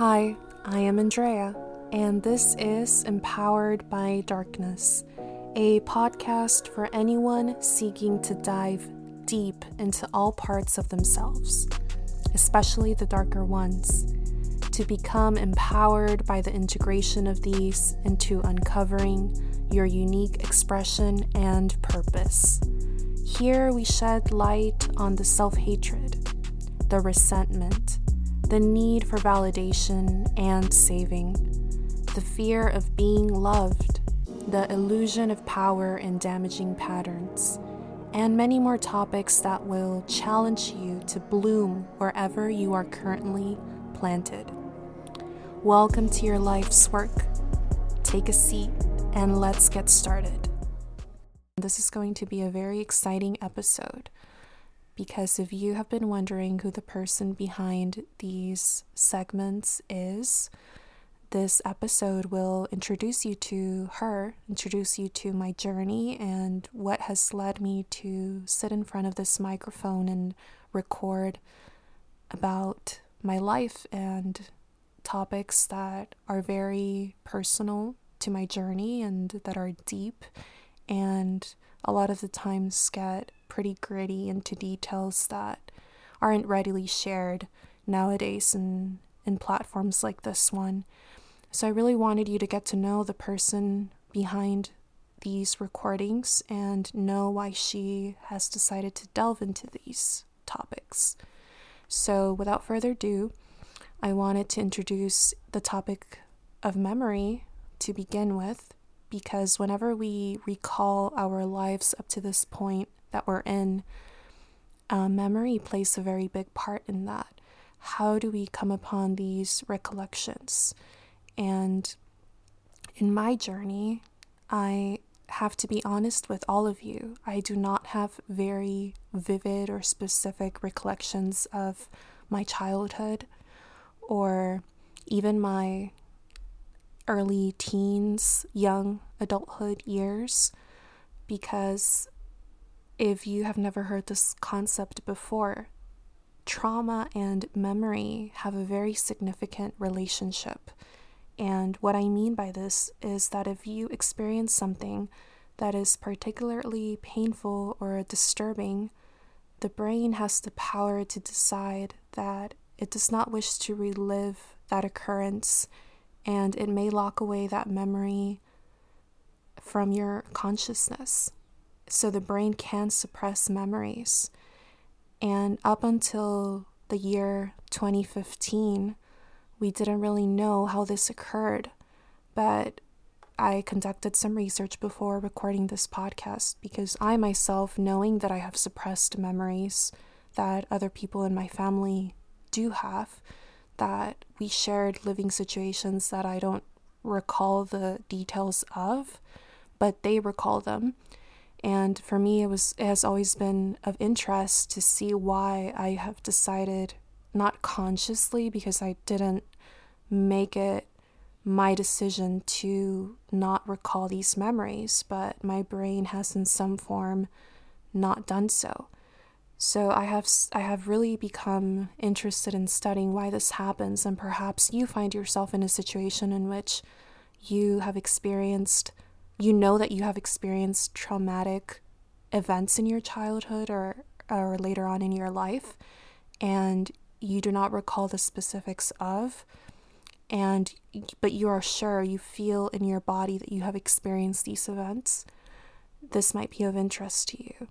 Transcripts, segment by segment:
Hi, I am Andrea, and this is Empowered by Darkness, a podcast for anyone seeking to dive deep into all parts of themselves, especially the darker ones, to become empowered by the integration of these into uncovering your unique expression and purpose. Here we shed light on the self hatred, the resentment, the need for validation and saving, the fear of being loved, the illusion of power and damaging patterns, and many more topics that will challenge you to bloom wherever you are currently planted. Welcome to your life's work. Take a seat and let's get started. This is going to be a very exciting episode because if you have been wondering who the person behind these segments is, this episode will introduce you to her, introduce you to my journey and what has led me to sit in front of this microphone and record about my life and topics that are very personal to my journey and that are deep. And a lot of the times get pretty gritty into details that aren't readily shared nowadays in, in platforms like this one. So I really wanted you to get to know the person behind these recordings and know why she has decided to delve into these topics. So without further ado, I wanted to introduce the topic of memory to begin with because whenever we recall our lives up to this point that we're in, uh, memory plays a very big part in that. How do we come upon these recollections? And in my journey, I have to be honest with all of you. I do not have very vivid or specific recollections of my childhood or even my early teens, young adulthood years because if you have never heard this concept before, trauma and memory have a very significant relationship. And what I mean by this is that if you experience something that is particularly painful or disturbing, the brain has the power to decide that it does not wish to relive that occurrence and it may lock away that memory from your consciousness so the brain can suppress memories. And up until the year 2015, we didn't really know how this occurred, but I conducted some research before recording this podcast because I myself, knowing that I have suppressed memories that other people in my family do have, that we shared living situations that I don't recall the details of, but they recall them. And for me, it was it has always been of interest to see why I have decided, not consciously, because I didn't make it my decision to not recall these memories, but my brain has in some form not done so. So I have I have really become interested in studying why this happens and perhaps you find yourself in a situation in which you have experienced you know that you have experienced traumatic events in your childhood or, or later on in your life, and you do not recall the specifics of, and but you are sure you feel in your body that you have experienced these events, this might be of interest to you.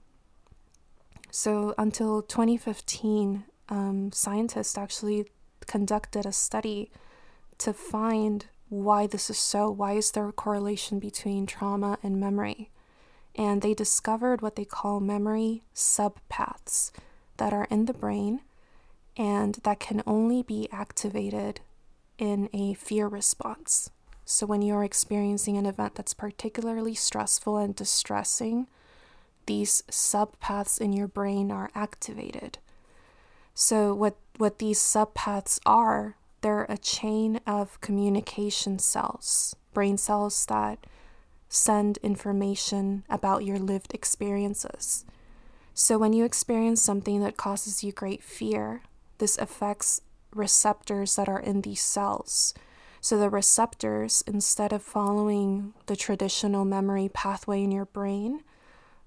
So until 2015, um, scientists actually conducted a study to find why this is so. Why is there a correlation between trauma and memory? And they discovered what they call memory subpaths that are in the brain and that can only be activated in a fear response. So, when you're experiencing an event that's particularly stressful and distressing, these subpaths in your brain are activated. So, what, what these subpaths are they're a chain of communication cells, brain cells that send information about your lived experiences. So, when you experience something that causes you great fear, this affects receptors that are in these cells. So the receptors, instead of following the traditional memory pathway in your brain,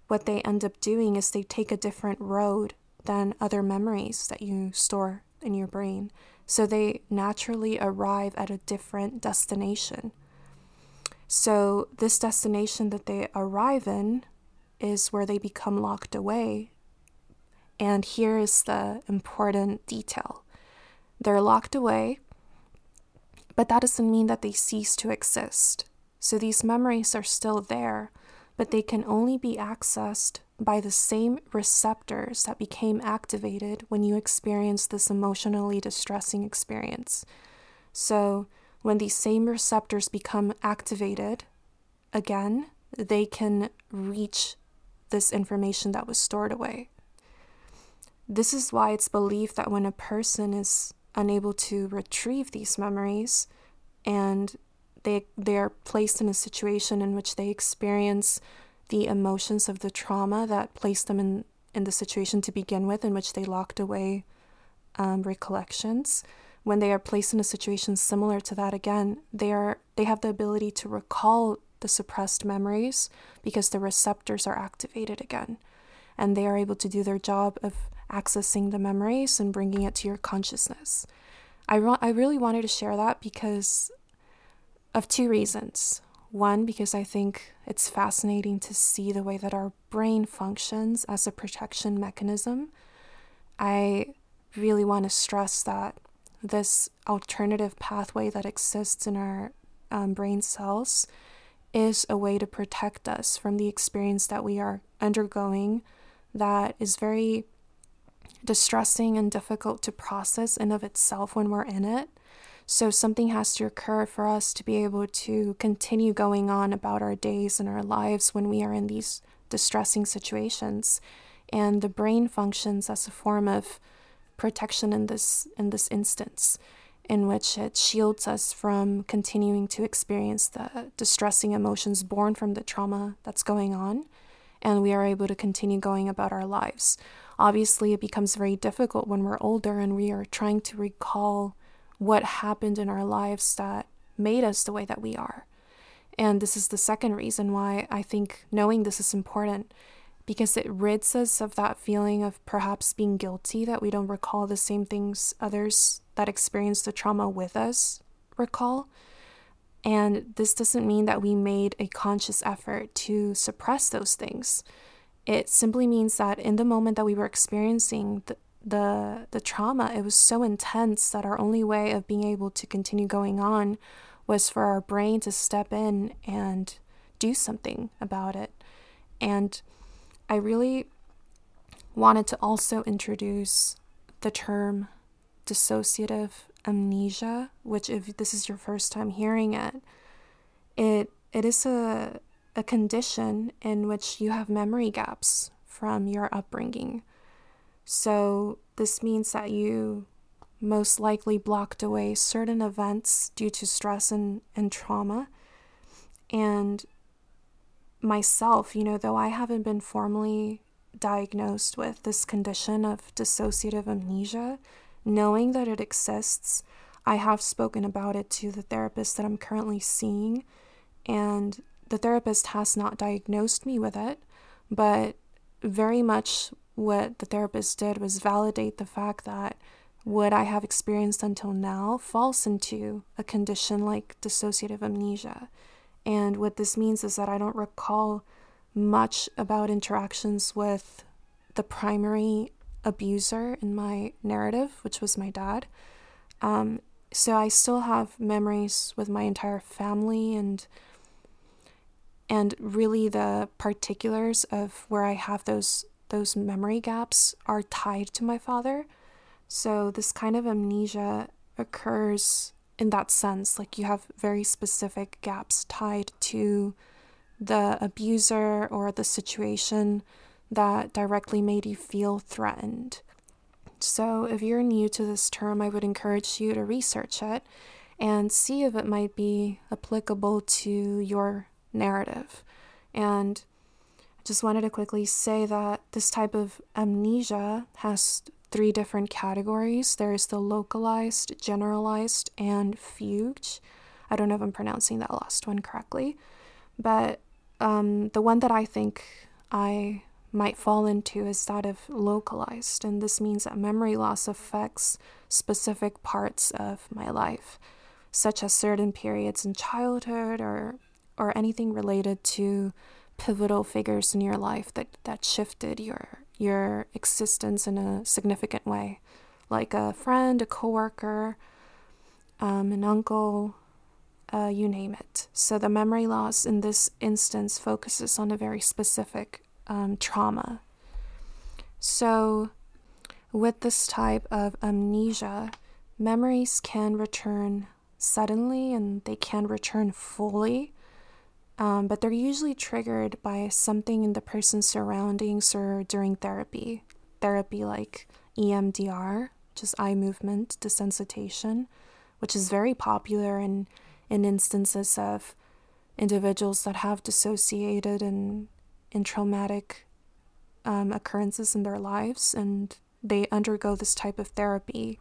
what they end up doing is they take a different road than other memories that you store in your brain. So they naturally arrive at a different destination. So, this destination that they arrive in is where they become locked away. And here is the important detail they're locked away, but that doesn't mean that they cease to exist. So, these memories are still there, but they can only be accessed by the same receptors that became activated when you experienced this emotionally distressing experience. So, when these same receptors become activated again, they can reach this information that was stored away. This is why it's believed that when a person is unable to retrieve these memories and they they are placed in a situation in which they experience the emotions of the trauma that placed them in, in the situation to begin with, in which they locked away um, recollections. When they are placed in a situation similar to that again, they are they have the ability to recall the suppressed memories because the receptors are activated again, and they are able to do their job of accessing the memories and bringing it to your consciousness. I, re- I really wanted to share that because of two reasons. One, because I think it's fascinating to see the way that our brain functions as a protection mechanism. I really want to stress that this alternative pathway that exists in our um, brain cells is a way to protect us from the experience that we are undergoing that is very distressing and difficult to process in of itself when we're in it so something has to occur for us to be able to continue going on about our days and our lives when we are in these distressing situations. And the brain functions as a form of protection in this in this instance in which it shields us from continuing to experience the distressing emotions born from the trauma that's going on and we are able to continue going about our lives. Obviously, it becomes very difficult when we're older and we are trying to recall what happened in our lives that made us the way that we are. And this is the second reason why I think knowing this is important because it rids us of that feeling of perhaps being guilty that we don't recall the same things others that experienced the trauma with us recall. And this doesn't mean that we made a conscious effort to suppress those things. It simply means that in the moment that we were experiencing the, the the trauma it was so intense that our only way of being able to continue going on was for our brain to step in and do something about it. And i really wanted to also introduce the term dissociative amnesia which if this is your first time hearing it it it is a a condition in which you have memory gaps from your upbringing so, this means that you most likely blocked away certain events due to stress and, and trauma. And myself, you know, though I haven't been formally diagnosed with this condition of dissociative amnesia, knowing that it exists, I have spoken about it to the therapist that I'm currently seeing, and the therapist has not diagnosed me with it, but very much what the therapist did was validate the fact that what I have experienced until now falls into a condition like dissociative amnesia. And what this means is that I don't recall much about interactions with the primary abuser in my narrative, which was my dad. Um, so I still have memories with my entire family and and really the particulars of where I have those those memory gaps are tied to my father. So, this kind of amnesia occurs in that sense. Like, you have very specific gaps tied to the abuser or the situation that directly made you feel threatened. So, if you're new to this term, I would encourage you to research it and see if it might be applicable to your narrative. And just wanted to quickly say that this type of amnesia has three different categories there's the localized, generalized, and fugue. I don't know if I'm pronouncing that last one correctly, but um, the one that I think I might fall into is that of localized, and this means that memory loss affects specific parts of my life, such as certain periods in childhood or or anything related to pivotal figures in your life that, that shifted your your existence in a significant way, like a friend, a coworker, um, an uncle, uh, you name it. So the memory loss in this instance focuses on a very specific um, trauma. So, with this type of amnesia, memories can return suddenly and they can return fully, um, but they're usually triggered by something in the person's surroundings or during therapy. Therapy like EMDR, just eye movement desensitization, which is very popular in, in instances of individuals that have dissociated and in traumatic um, occurrences in their lives, and they undergo this type of therapy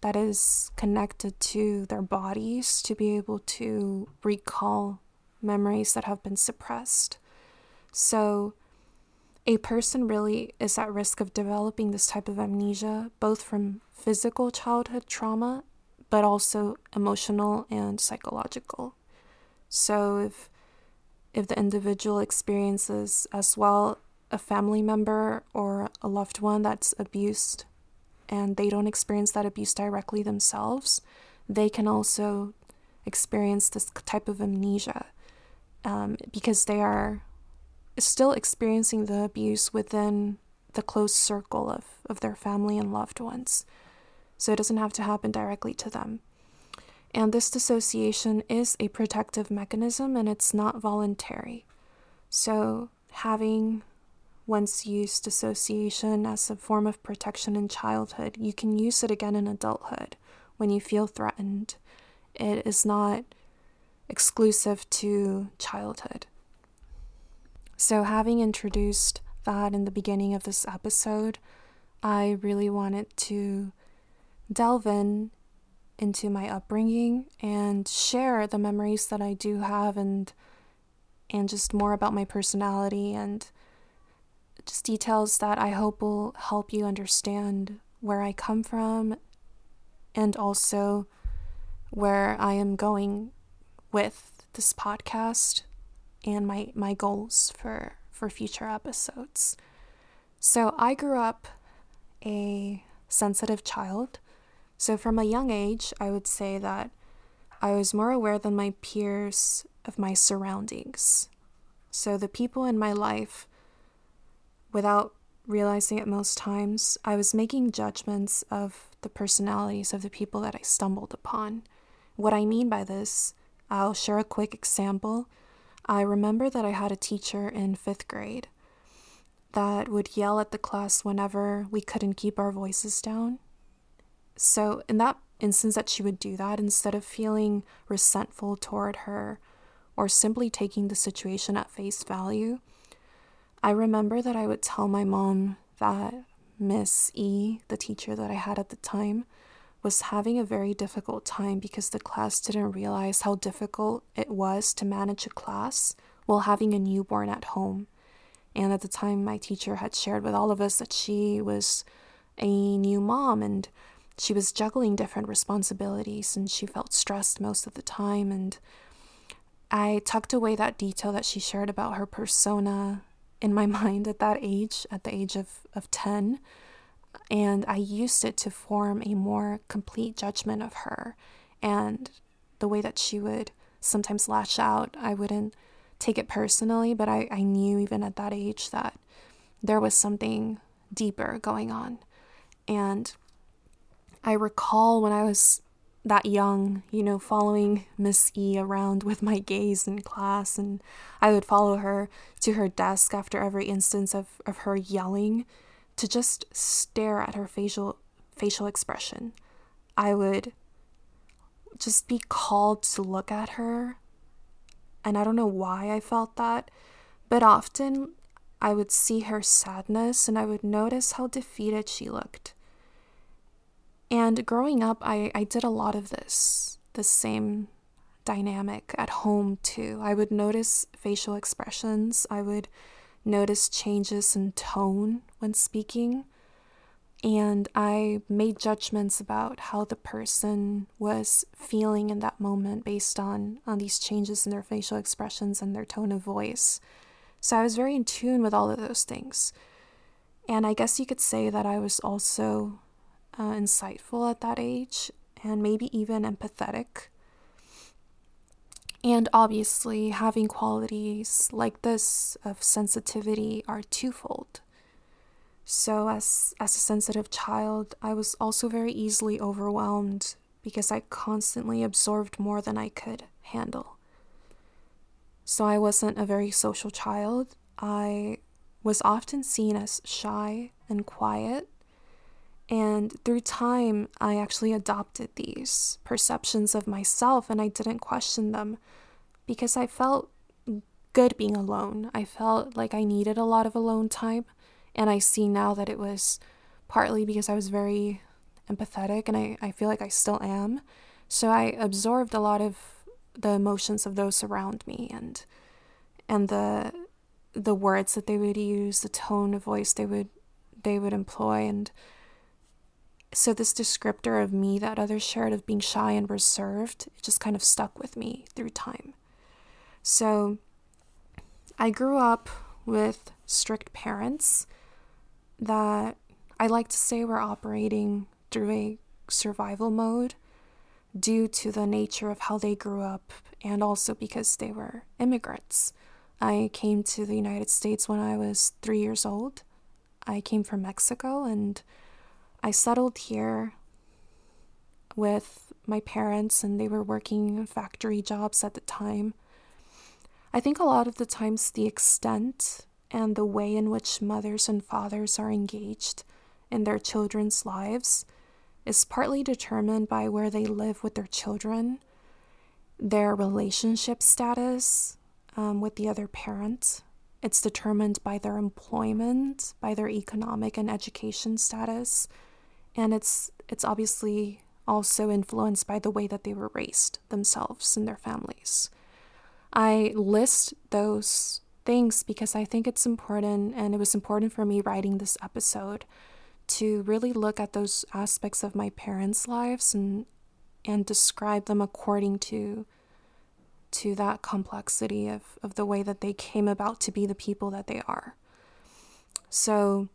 that is connected to their bodies to be able to recall memories that have been suppressed. So, a person really is at risk of developing this type of amnesia, both from physical childhood trauma, but also emotional and psychological. So, if if the individual experiences as well a family member or a loved one that's abused and they don't experience that abuse directly themselves, they can also experience this type of amnesia um, because they are still experiencing the abuse within the close circle of, of their family and loved ones. So it doesn't have to happen directly to them. And this dissociation is a protective mechanism and it's not voluntary. So, having once used dissociation as a form of protection in childhood, you can use it again in adulthood when you feel threatened. It is not exclusive to childhood. So, having introduced that in the beginning of this episode, I really wanted to delve in into my upbringing and share the memories that I do have and and just more about my personality and just details that I hope will help you understand where I come from and also where I am going with this podcast and my my goals for for future episodes. So I grew up a sensitive child so, from a young age, I would say that I was more aware than my peers of my surroundings. So, the people in my life, without realizing it most times, I was making judgments of the personalities of the people that I stumbled upon. What I mean by this, I'll share a quick example. I remember that I had a teacher in fifth grade that would yell at the class whenever we couldn't keep our voices down. So, in that instance, that she would do that, instead of feeling resentful toward her or simply taking the situation at face value, I remember that I would tell my mom that Miss E, the teacher that I had at the time, was having a very difficult time because the class didn't realize how difficult it was to manage a class while having a newborn at home. And at the time, my teacher had shared with all of us that she was a new mom and she was juggling different responsibilities and she felt stressed most of the time. And I tucked away that detail that she shared about her persona in my mind at that age, at the age of, of 10. And I used it to form a more complete judgment of her. And the way that she would sometimes lash out, I wouldn't take it personally, but I, I knew even at that age that there was something deeper going on. And I recall when I was that young, you know, following Miss E around with my gaze in class, and I would follow her to her desk after every instance of, of her yelling to just stare at her facial facial expression. I would just be called to look at her, and I don't know why I felt that, but often I would see her sadness and I would notice how defeated she looked And growing up, I, I did a lot of this, the same dynamic at home too. I would notice facial expressions, I would notice changes in tone when speaking, and I made judgments about how the person was feeling in that moment based on, on these changes in their facial expressions and their tone of voice. So I was very in tune with all of those things. And I guess you could say that I was also uh, insightful at that age and maybe even empathetic. And obviously, having qualities like this of sensitivity are twofold. So, as, as a sensitive child, I was also very easily overwhelmed because I constantly absorbed more than I could handle. So, I wasn't a very social child. I was often seen as shy and quiet. And through time, I actually adopted these perceptions of myself and I didn't question them because I felt good being alone. I felt like I needed a lot of alone time. And I see now that it was partly because I was very empathetic and I, I feel like I still am. So I absorbed a lot of the emotions of those around me and and the the words that they would use, the tone of voice they would they would employ and so this descriptor of me that others shared of being shy and reserved it just kind of stuck with me through time. So i grew up with strict parents that i like to say were operating through a survival mode due to the nature of how they grew up and also because they were immigrants. I came to the united states when i was three years old. I came from mexico and I settled here with my parents, and they were working factory jobs at the time. I think a lot of the times the extent and the way in which mothers and fathers are engaged in their children's lives is partly determined by where they live with their children, their relationship status um, with the other parent. It's determined by their employment, by their economic and education status, and it's it's obviously also influenced by the way that they were raised themselves and their families. I list those things because I think it's important and it was important for me writing this episode to really look at those aspects of my parents' lives and and describe them according to to that complexity of, of the way that they came about to be the people that they are. So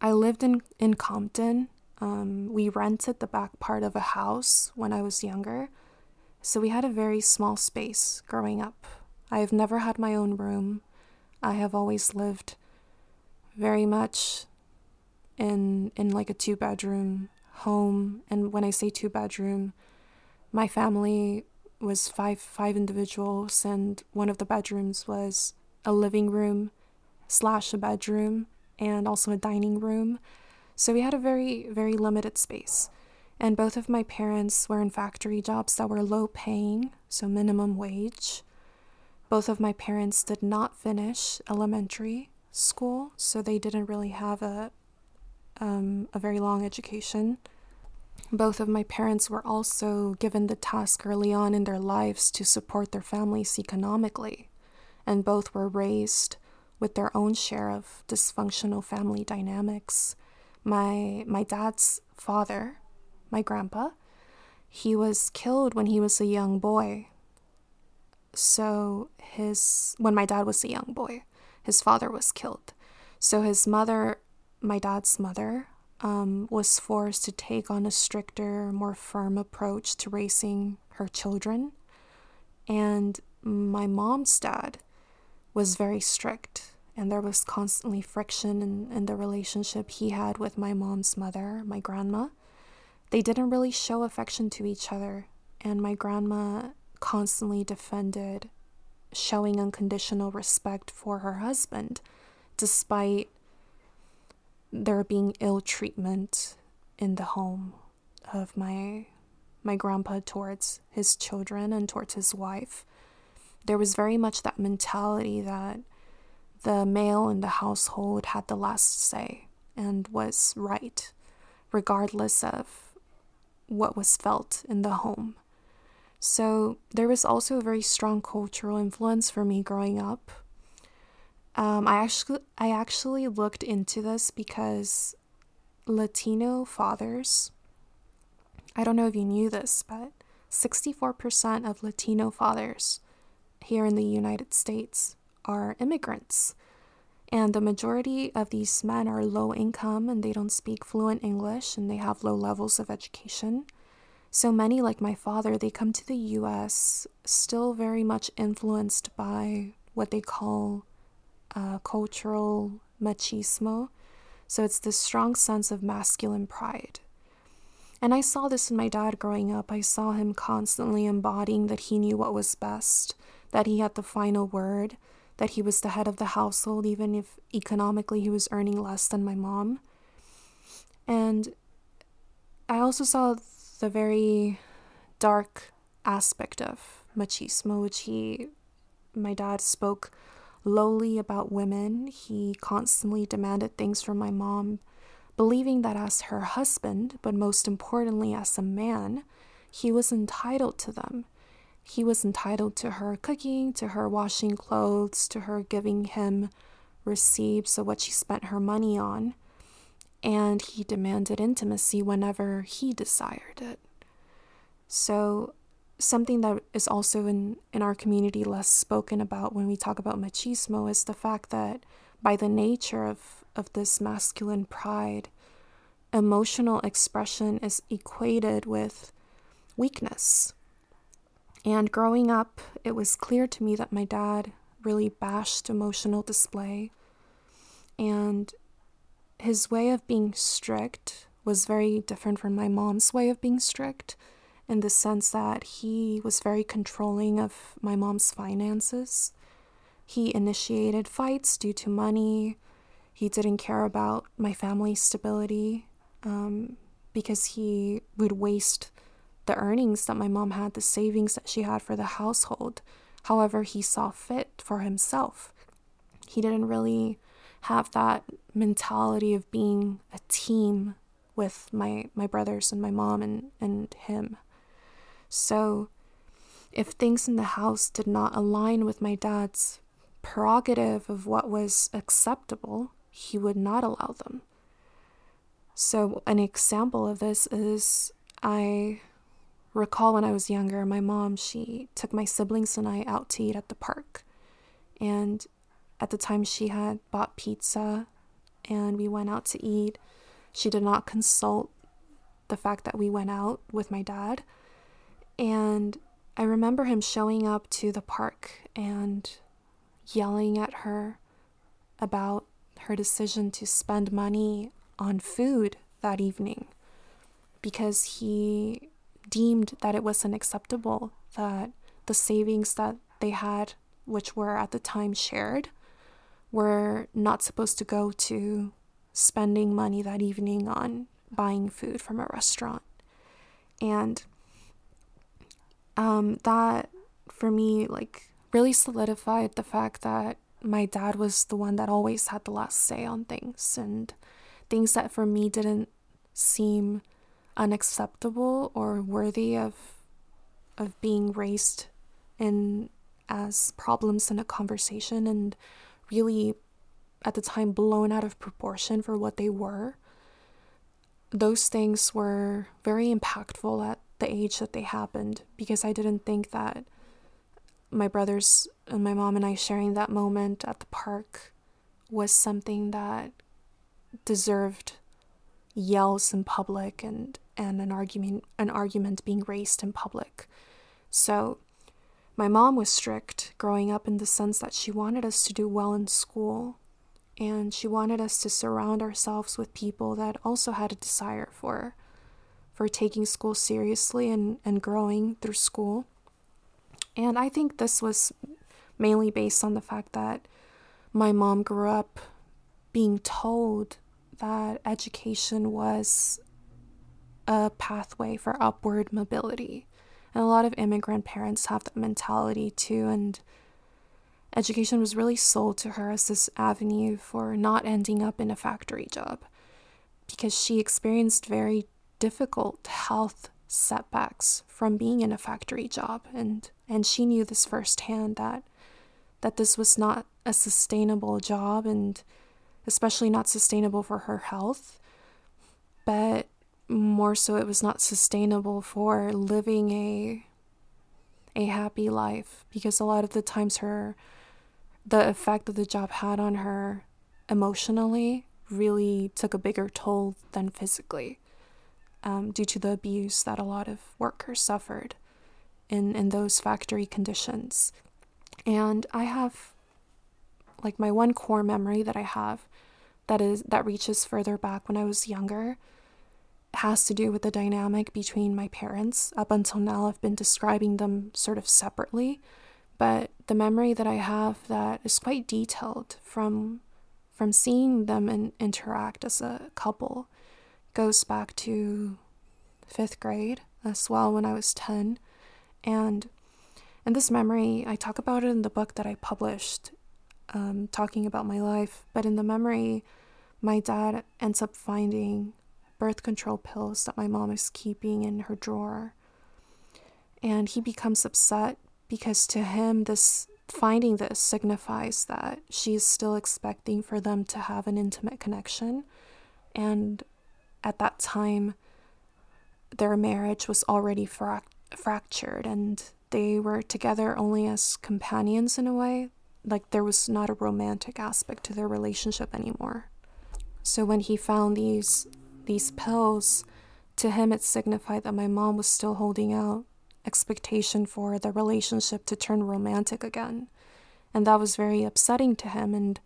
I lived in, in Compton. Um, we rented the back part of a house when I was younger. So we had a very small space growing up. I have never had my own room. I have always lived very much in in like a two bedroom home and when I say two bedroom my family was five five individuals and one of the bedrooms was a living room slash a bedroom and also a dining room. So we had a very, very limited space. And both of my parents were in factory jobs that were low paying, so minimum wage. Both of my parents did not finish elementary school, so they didn't really have a um, a very long education. Both of my parents were also given the task early on in their lives to support their families economically, and both were raised with their own share of dysfunctional family dynamics. My my dad's father, my grandpa, he was killed when he was a young boy. So his when my dad was a young boy, his father was killed. So his mother, my dad's mother, um, was forced to take on a stricter, more firm approach to raising her children. And my mom's dad was very strict, and there was constantly friction in, in the relationship he had with my mom's mother, my grandma. They didn't really show affection to each other, and my grandma constantly defended showing unconditional respect for her husband, despite there being ill treatment in the home of my my grandpa towards his children and towards his wife there was very much that mentality that the male in the household had the last say and was right, regardless of what was felt in the home. So there was also a very strong cultural influence for me growing up. Um, I actually I actually looked into this because Latino fathers. I don't know if you knew this, but 64% of Latino fathers here in the United States are immigrants. And the majority of these men are low income and they don't speak fluent English and they have low levels of education. So many, like my father, they come to the US still very much influenced by what they call uh, cultural machismo. So it's this strong sense of masculine pride. And I saw this in my dad growing up. I saw him constantly embodying that he knew what was best, that he had the final word, that he was the head of the household, even if economically he was earning less than my mom. And I also saw the very dark aspect of machismo, which he, my dad spoke lowly about women. He constantly demanded things from my mom, believing that as her husband, but most importantly as a man, he was entitled to them he was entitled to her cooking, to her washing clothes, to her giving him receipts of what she spent her money on. And he demanded intimacy whenever he desired it. So, something that is also in, in our community less spoken about when we talk about machismo is the fact that by the nature of, of this masculine pride, emotional expression is equated with weakness and growing up, it was clear to me that my dad really bashed emotional display. And his way of being strict was very different from my mom's way of being strict in the sense that he was very controlling of my mom's finances. He initiated fights due to money. He didn't care about my family's stability um, because he would waste the earnings that my mom had, the savings that she had for the household, however he saw fit for himself. He didn't really have that mentality of being a team with my, my brothers and my mom and, and him. So, if things in the house did not align with my dad's prerogative of what was acceptable, he would not allow them. So, an example of this is I recall when I was younger, my mom, she took my siblings and I out to eat at the park. And at the time, she had bought pizza and we went out to eat. She did not consult the fact that we went out with my dad. And I remember him showing up to the park and yelling at her about her decision to spend money on food that evening because he deemed that it was unacceptable that the savings that they had, which were at the time shared, were not supposed to go to spending money that evening on buying food from a restaurant. And um, that, for me, like, really solidified the fact that my dad was the one that always had the last say on things and things that for me didn't seem unacceptable or worthy of of being raised in as problems in a conversation and really at the time blown out of proportion for what they were those things were very impactful at the age that they happened because I didn't think that my brothers and my mom and I sharing that moment at the park was something that deserved yells in public and and an argument an argument being raised in public. So my mom was strict growing up in the sense that she wanted us to do well in school and she wanted us to surround ourselves with people that also had a desire for for taking school seriously and, and growing through school. And I think this was mainly based on the fact that my mom grew up being told that education was a pathway for upward mobility. And a lot of immigrant parents have that mentality too. And education was really sold to her as this avenue for not ending up in a factory job. because she experienced very difficult health setbacks from being in a factory job and and she knew this firsthand that that this was not a sustainable job and especially not sustainable for her health but more so it was not sustainable for living a a happy life because a lot of the times her the effect that the job had on her emotionally really took a bigger toll than physically um, due to the abuse that a lot of workers suffered in, in those factory conditions. And I have like my one core memory that I have that is that reaches further back when I was younger has to do with the dynamic between my parents. Up until now I've been describing them sort of separately, but the memory that I have that is quite detailed from from seeing them in, interact as a couple goes back to fifth grade as well when I was 10. And in this memory, I talk about it in the book that I published, um, talking about my life. But in the memory, my dad ends up finding birth control pills that my mom is keeping in her drawer. And he becomes upset because to him, this finding this signifies that she's still expecting for them to have an intimate connection. And at that time, their marriage was already frac- fractured and they were together only as companions in a way. Like there was not a romantic aspect to their relationship anymore. So when he found these these pills, to him it signified that my mom was still holding out expectation for the relationship to turn romantic again. And that was very upsetting to him. And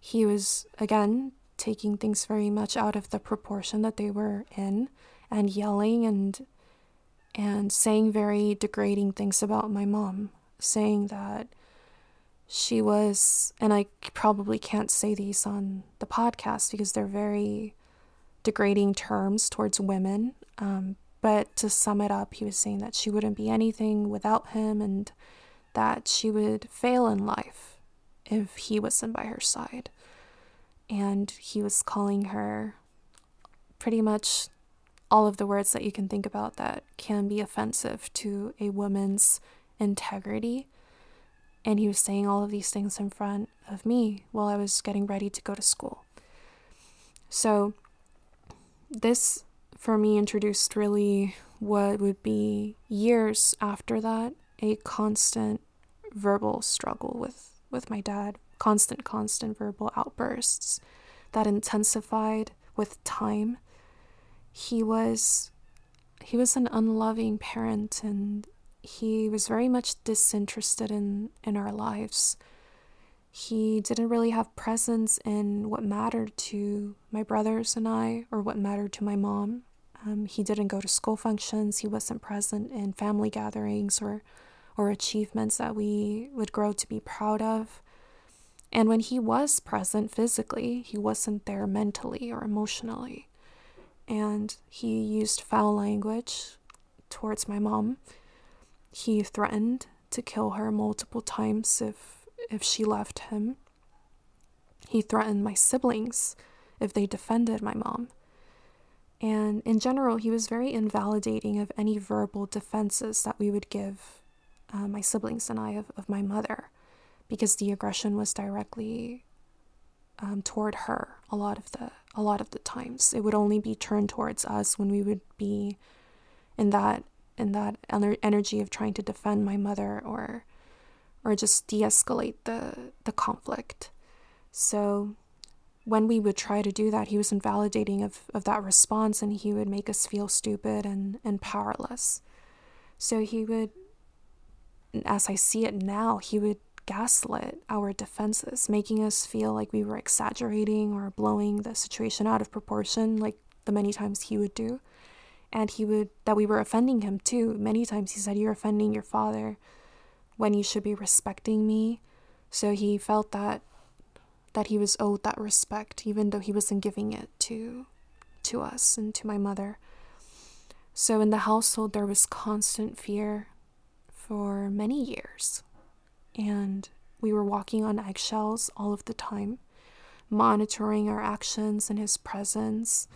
he was, again, taking things very much out of the proportion that they were in and yelling and and saying very degrading things about my mom saying that she was and I probably can't say these on the podcast because they're very degrading terms towards women um, but to sum it up, he was saying that she wouldn't be anything without him and that she would fail in life if he wasn't by her side. And he was calling her pretty much all of the words that you can think about that can be offensive to a woman's integrity. And he was saying all of these things in front of me while I was getting ready to go to school. So, this for me introduced really what would be years after that a constant verbal struggle with with my dad. Constant constant verbal outbursts that intensified with time. He was he was an unloving parent and he was very much disinterested in in our lives he didn't really have presence in what mattered to my brothers and I or what mattered to my mom um, he didn't go to school functions. He wasn't present in family gatherings or, or achievements that we would grow to be proud of. And when he was present physically, he wasn't there mentally or emotionally. And he used foul language towards my mom. He threatened to kill her multiple times if, if she left him. He threatened my siblings if they defended my mom. And in general, he was very invalidating of any verbal defenses that we would give uh, my siblings and I of, of my mother, because the aggression was directly um, toward her a lot of the a lot of the times. It would only be turned towards us when we would be in that in that energy of trying to defend my mother or or just de-escalate the the conflict. So when we would try to do that, he was invalidating of, of that response and he would make us feel stupid and, and powerless. So he would, as I see it now, he would gaslit our defenses, making us feel like we were exaggerating or blowing the situation out of proportion, like the many times he would do. And he would, that we were offending him too. Many times he said, You're offending your father when you should be respecting me. So he felt that that he was owed that respect, even though he wasn't giving it to to us and to my mother. So in the household there was constant fear for many years. And we were walking on eggshells all of the time, monitoring our actions and his presence,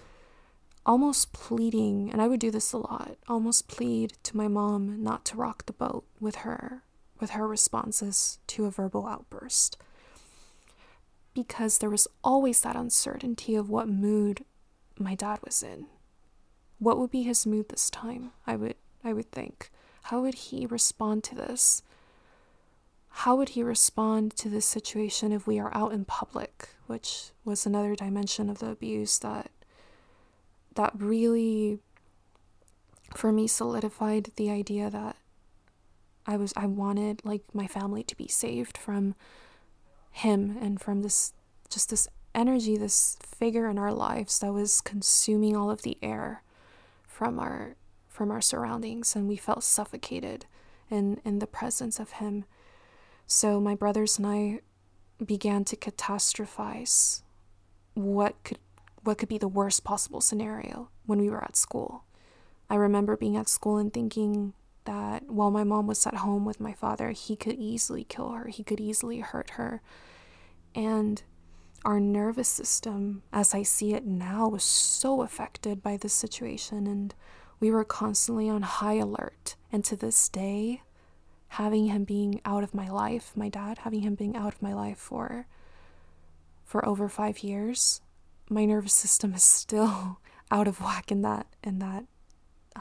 almost pleading, and I would do this a lot, almost plead to my mom not to rock the boat with her, with her responses to a verbal outburst. Because there was always that uncertainty of what mood my dad was in. What would be his mood this time? I would I would think. How would he respond to this? How would he respond to this situation if we are out in public, which was another dimension of the abuse that that really for me solidified the idea that I was I wanted like my family to be saved from him and from this just this energy, this figure in our lives that was consuming all of the air from our from our surroundings and we felt suffocated in in the presence of him. So my brothers and I began to catastrophize what could what could be the worst possible scenario when we were at school. I remember being at school and thinking that while my mom was at home with my father, he could easily kill her, he could easily hurt her. And our nervous system, as I see it now, was so affected by this situation, and we were constantly on high alert. And to this day, having him being out of my life, my dad having him being out of my life for for over five years, my nervous system is still out of whack in that in that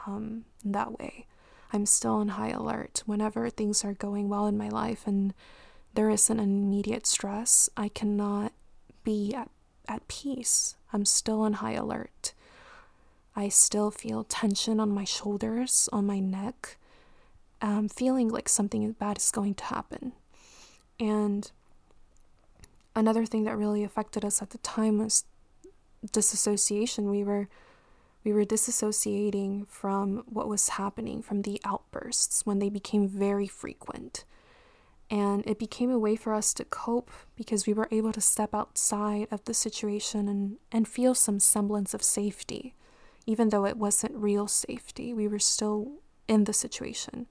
um, in that way. I'm still on high alert whenever things are going well in my life and there isn't an immediate stress. I cannot be at, at peace. I'm still on high alert. I still feel tension on my shoulders, on my neck, um, feeling like something bad is going to happen. And another thing that really affected us at the time was disassociation. We were we were disassociating from what was happening, from the outbursts when they became very frequent. And it became a way for us to cope because we were able to step outside of the situation and, and feel some semblance of safety. Even though it wasn't real safety, we were still in the situation.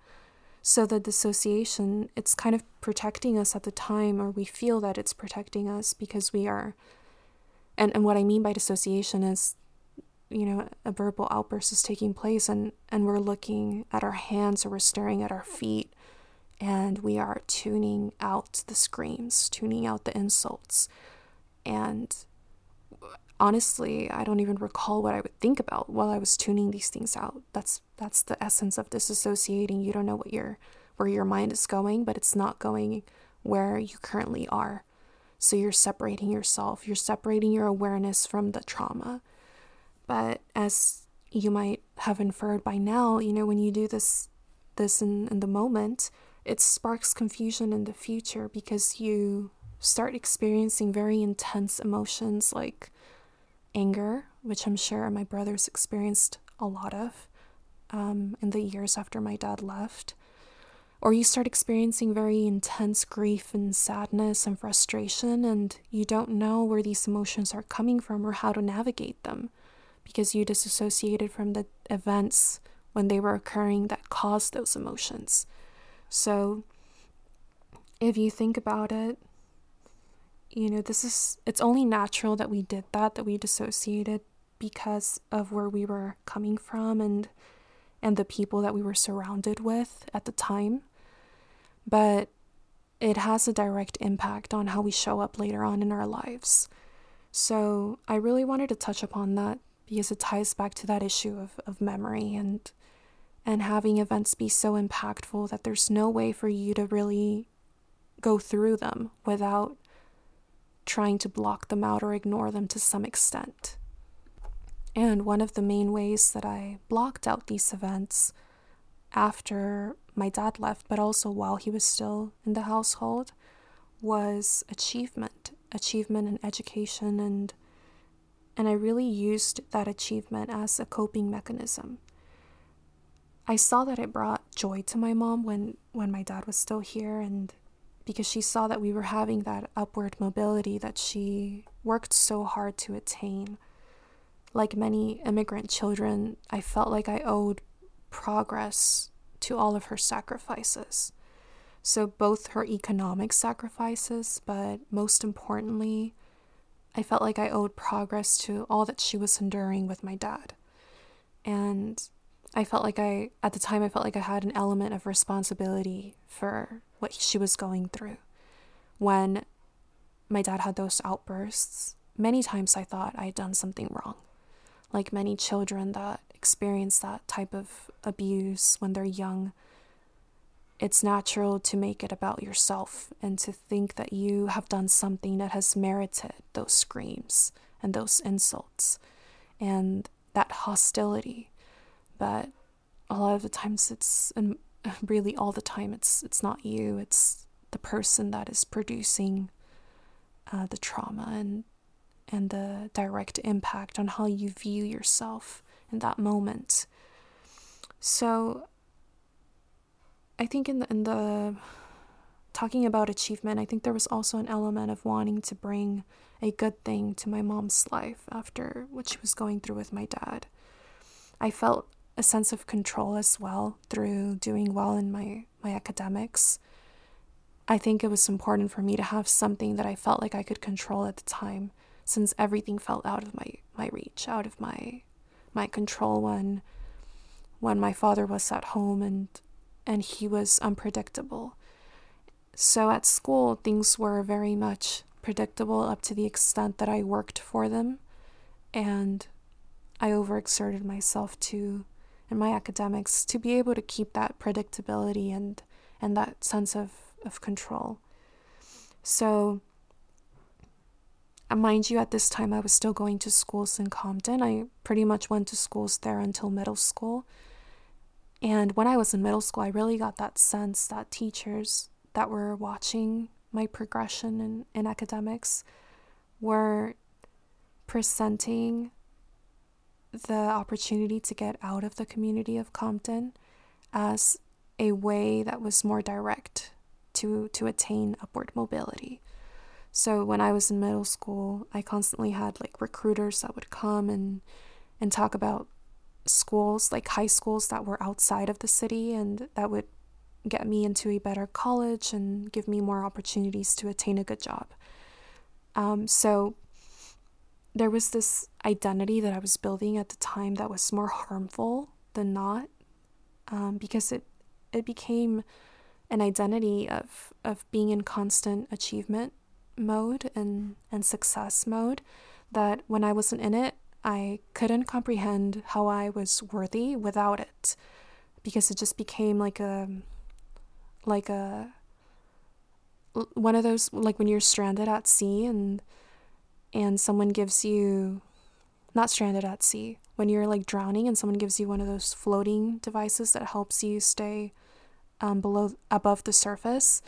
So the dissociation, it's kind of protecting us at the time, or we feel that it's protecting us because we are. And, and what I mean by dissociation is, you know, a verbal outburst is taking place, and, and we're looking at our hands or we're staring at our feet and we are tuning out the screams, tuning out the insults. And honestly, I don't even recall what I would think about while I was tuning these things out. That's that's the essence of disassociating. You don't know what your where your mind is going, but it's not going where you currently are. So you're separating yourself, you're separating your awareness from the trauma. But as you might have inferred by now, you know, when you do this this in, in the moment, it sparks confusion in the future because you start experiencing very intense emotions like anger, which I'm sure my brothers experienced a lot of um, in the years after my dad left. Or you start experiencing very intense grief and sadness and frustration, and you don't know where these emotions are coming from or how to navigate them because you disassociated from the events when they were occurring that caused those emotions. So, if you think about it, you know, this is, it's only natural that we did that, that we dissociated because of where we were coming from and and the people that we were surrounded with at the time. But it has a direct impact on how we show up later on in our lives. So I really wanted to touch upon that because it ties back to that issue of, of memory and and having events be so impactful that there's no way for you to really go through them without trying to block them out or ignore them to some extent. And one of the main ways that I blocked out these events after my dad left, but also while he was still in the household, was achievement, achievement in education and and I really used that achievement as a coping mechanism. I saw that it brought joy to my mom when when my dad was still here and because she saw that we were having that upward mobility that she worked so hard to attain. Like many immigrant children, I felt like I owed progress to all of her sacrifices. So, both her economic sacrifices, but most importantly, I felt like I owed progress to all that she was enduring with my dad. And I felt like I, at the time, I felt like I had an element of responsibility for what she was going through. When my dad had those outbursts, many times I thought I had done something wrong. Like many children that experience that type of abuse when they're young, it's natural to make it about yourself and to think that you have done something that has merited those screams and those insults and that hostility. But a lot of the times it's and really all the time it's it's not you, it's the person that is producing uh, the trauma and and the direct impact on how you view yourself in that moment. So I think in the in the talking about achievement, I think there was also an element of wanting to bring a good thing to my mom's life after what she was going through with my dad. I felt a sense of control as well through doing well in my, my academics. I think it was important for me to have something that I felt like I could control at the time, since everything felt out of my, my reach, out of my my control when when my father was at home and and he was unpredictable. So at school things were very much predictable up to the extent that I worked for them and I overexerted myself to in my academics to be able to keep that predictability and and that sense of, of control. So uh, mind you, at this time I was still going to schools in Compton. I pretty much went to schools there until middle school. And when I was in middle school, I really got that sense that teachers that were watching my progression in, in academics were presenting the opportunity to get out of the community of Compton as a way that was more direct to, to attain upward mobility. So when I was in middle school, I constantly had like recruiters that would come and and talk about schools, like high schools that were outside of the city and that would get me into a better college and give me more opportunities to attain a good job. Um, so there was this identity that I was building at the time that was more harmful than not, um, because it it became an identity of of being in constant achievement mode and and success mode. That when I wasn't in it, I couldn't comprehend how I was worthy without it, because it just became like a like a one of those like when you're stranded at sea and and someone gives you not stranded at sea when you're like drowning and someone gives you one of those floating devices that helps you stay um, below above the surface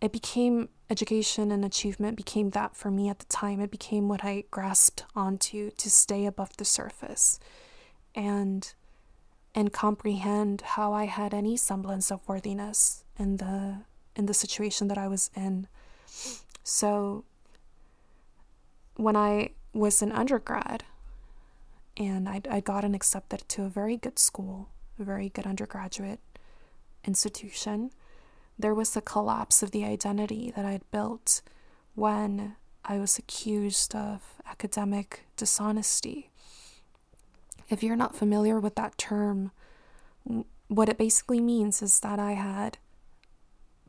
it became education and achievement became that for me at the time. It became what i grasped onto to stay above the surface and and comprehend how i had any semblance of worthiness in the in the situation that i was in. So when I was an undergrad and I'd, I'd gotten accepted to a very good school, a very good undergraduate institution, there was the collapse of the identity that I'd built when I was accused of academic dishonesty. If you're not familiar with that term, what it basically means is that I had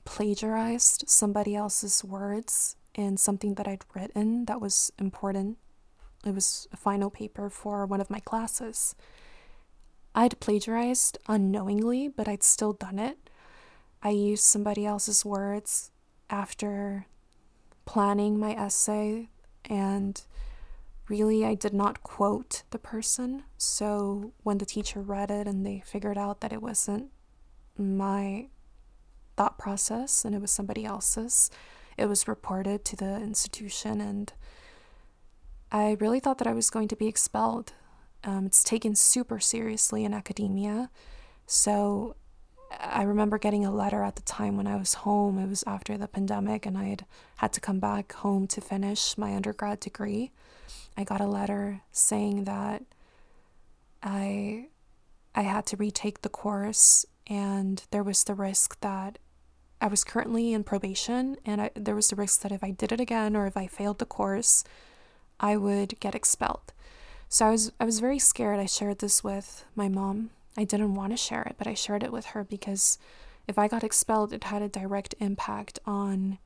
plagiarized somebody else's words in something that I'd written that was important. It was a final paper for one of my classes. I'd plagiarized unknowingly, but I'd still done it. I used somebody else's words after planning my essay, and really, I did not quote the person. So when the teacher read it and they figured out that it wasn't my thought process and it was somebody else's, it was reported to the institution, and I really thought that I was going to be expelled. Um, it's taken super seriously in academia. So I remember getting a letter at the time when I was home. It was after the pandemic, and I had had to come back home to finish my undergrad degree. I got a letter saying that I I had to retake the course, and there was the risk that I was currently in probation, and I, there was the risk that if I did it again or if I failed the course, I would get expelled. So I was I was very scared. I shared this with my mom. I didn't want to share it, but I shared it with her because if I got expelled, it had a direct impact on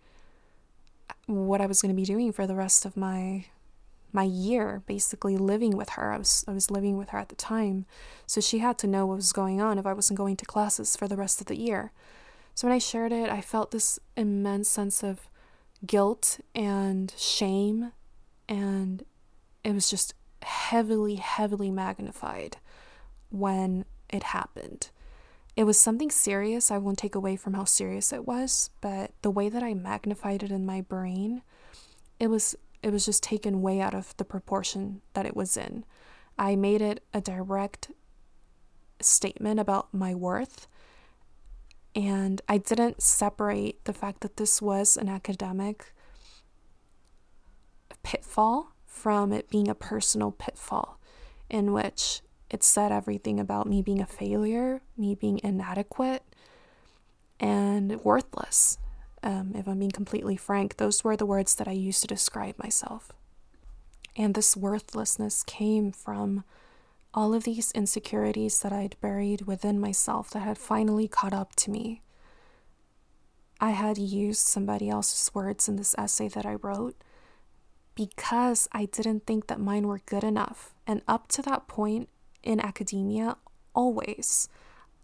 what I was going to be doing for the rest of my my year basically living with her. I was I was living with her at the time. So she had to know what was going on if I wasn't going to classes for the rest of the year. So when I shared it, I felt this immense sense of guilt and shame and it was just heavily heavily magnified when it happened. It was something serious. I won't take away from how serious it was, but the way that I magnified it in my brain, it was it was just taken way out of the proportion that it was in. I made it a direct statement about my worth. And I didn't separate the fact that this was an academic pitfall from it being a personal pitfall in which it said everything about me being a failure, me being inadequate, and worthless. Um, if I'm being completely frank, those were the words that I used to describe myself. And this worthlessness came from all of these insecurities that I'd buried within myself that had finally caught up to me. I had used somebody else's words in this essay that I wrote because I didn't think that mine were good enough. And up to that point in academia, always,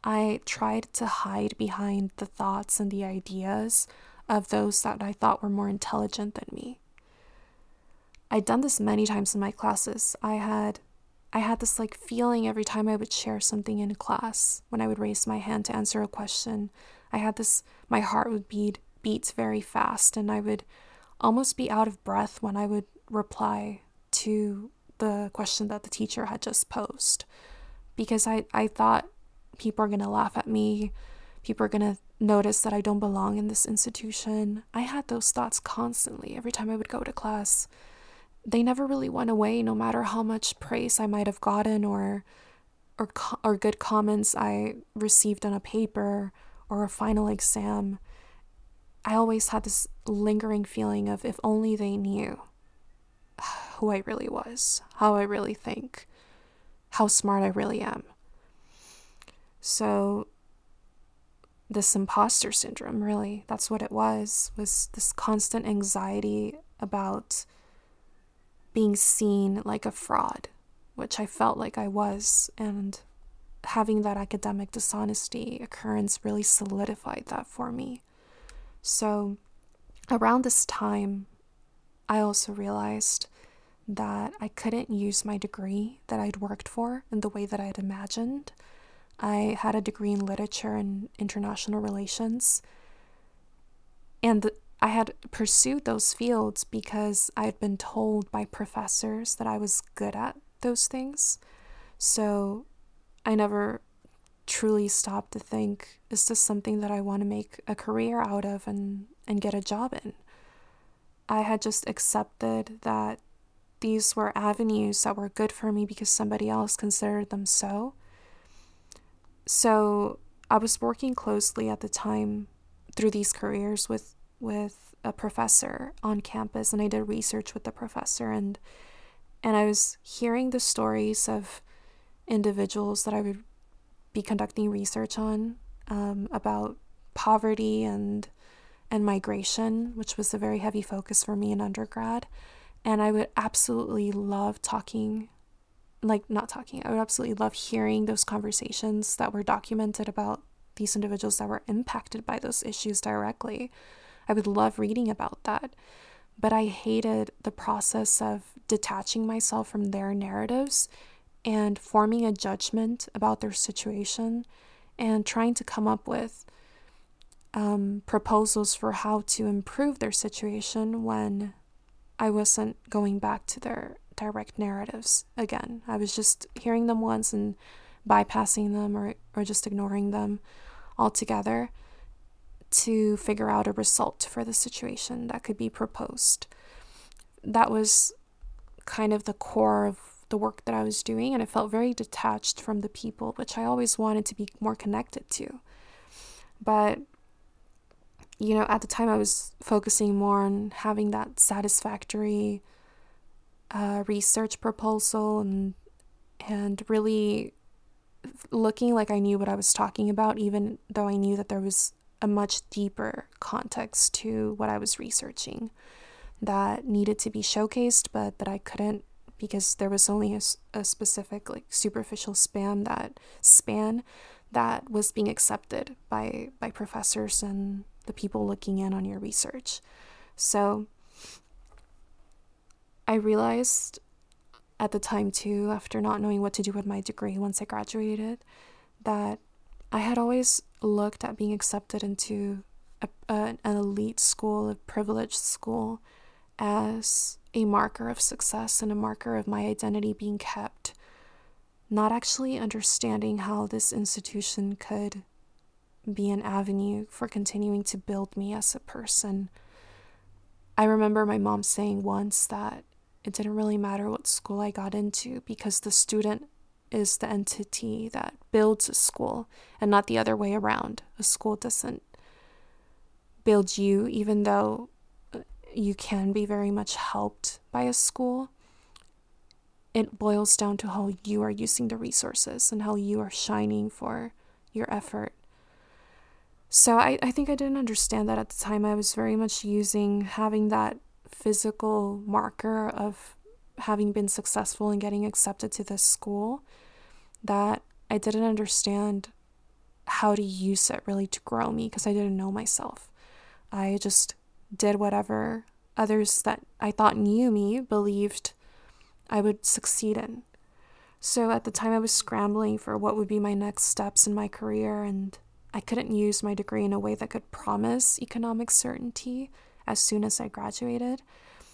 I tried to hide behind the thoughts and the ideas of those that I thought were more intelligent than me. I'd done this many times in my classes. I had I had this like feeling every time I would share something in class when I would raise my hand to answer a question. I had this my heart would beat beat very fast and I would almost be out of breath when I would reply to the question that the teacher had just posed because I, I thought people are going to laugh at me. People are going to notice that I don't belong in this institution. I had those thoughts constantly every time I would go to class. They never really went away, no matter how much praise I might have gotten or or or good comments I received on a paper or a final exam. I always had this lingering feeling of if only they knew who I really was, how I really think, how smart I really am. So this imposter syndrome really that's what it was was this constant anxiety about being seen like a fraud which i felt like i was and having that academic dishonesty occurrence really solidified that for me so around this time i also realized that i couldn't use my degree that i'd worked for in the way that i'd imagined I had a degree in literature and international relations. And I had pursued those fields because I had been told by professors that I was good at those things. So I never truly stopped to think is this something that I want to make a career out of and, and get a job in? I had just accepted that these were avenues that were good for me because somebody else considered them so. So I was working closely at the time through these careers with with a professor on campus and I did research with the professor and and I was hearing the stories of individuals that I would be conducting research on um, about poverty and and migration, which was a very heavy focus for me in undergrad. And I would absolutely love talking like not talking. I would absolutely love hearing those conversations that were documented about these individuals that were impacted by those issues directly. I would love reading about that. But I hated the process of detaching myself from their narratives and forming a judgment about their situation and trying to come up with um, proposals for how to improve their situation when I wasn't going back to their direct narratives again. I was just hearing them once and bypassing them or, or just ignoring them altogether to figure out a result for the situation that could be proposed. That was kind of the core of the work that I was doing, and I felt very detached from the people, which I always wanted to be more connected to. But, you know, at the time I was focusing more on having that satisfactory uh, research proposal and and really looking like I knew what I was talking about, even though I knew that there was a much deeper context to what I was researching that needed to be showcased, but that I couldn't because there was only a, a specific like superficial span that span that was being accepted by by professors and the people looking in on your research. So I realized at the time too after not knowing what to do with my degree once I graduated that I had always looked at being accepted into a, a, an elite school, a privileged school as a marker of success and a marker of my identity being kept, not actually understanding how this institution could be an avenue for continuing to build me as a person. I remember my mom saying once that it didn't really matter what school I got into because the student is the entity that builds a school and not the other way around. A school doesn't build you, even though you can be very much helped by a school. It boils down to how you are using the resources and how you are shining for your effort. So I, I think I didn't understand that at the time. I was very much using having that physical marker of having been successful in getting accepted to this school that I didn't understand how to use it really to grow me because I didn't know myself. I just did whatever others that I thought knew me believed I would succeed in. So at the time, I was scrambling for what would be my next steps in my career, and I couldn't use my degree in a way that could promise economic certainty as soon as I graduated.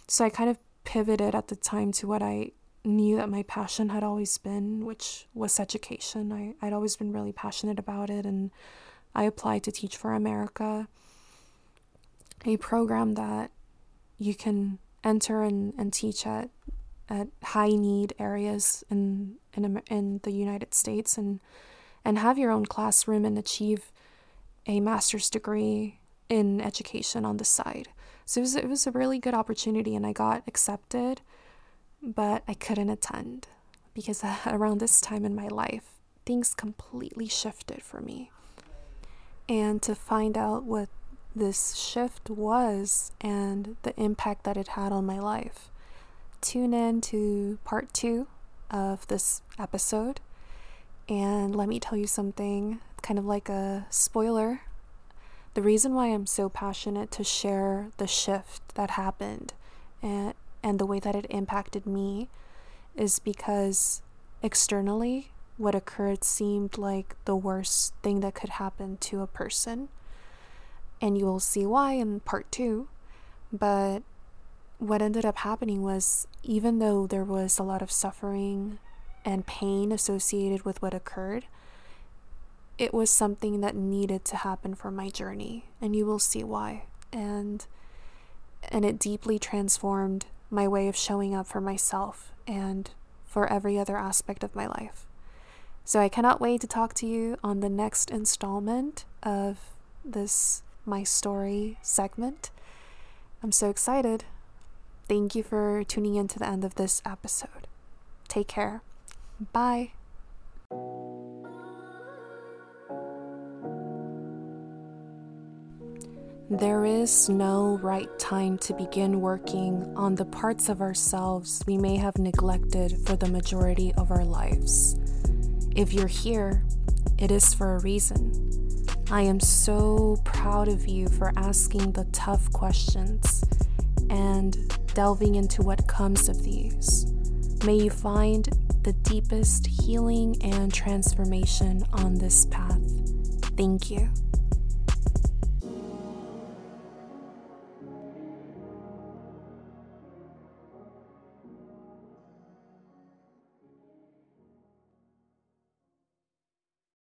So I kind of pivoted at the time to what I knew that my passion had always been, which was education. I, I'd always been really passionate about it, and I applied to Teach for America a program that you can enter and, and teach at at high need areas in in in the United States and and have your own classroom and achieve a master's degree in education on the side. So it was it was a really good opportunity and I got accepted, but I couldn't attend because around this time in my life things completely shifted for me. And to find out what this shift was and the impact that it had on my life. Tune in to part two of this episode, and let me tell you something kind of like a spoiler. The reason why I'm so passionate to share the shift that happened and, and the way that it impacted me is because externally, what occurred seemed like the worst thing that could happen to a person and you will see why in part two. But what ended up happening was, even though there was a lot of suffering and pain associated with what occurred, it was something that needed to happen for my journey, and you will see why. And and it deeply transformed my way of showing up for myself and for every other aspect of my life. So I cannot wait to talk to you on the next installment of this my story segment. I'm so excited. Thank you for tuning in to the end of this episode. Take care. Bye. There is no right time to begin working on the parts of ourselves we may have neglected for the majority of our lives. If you're here, it is for a reason. I am so proud of you for asking the tough questions and delving into what comes of these. May you find the deepest healing and transformation on this path. Thank you.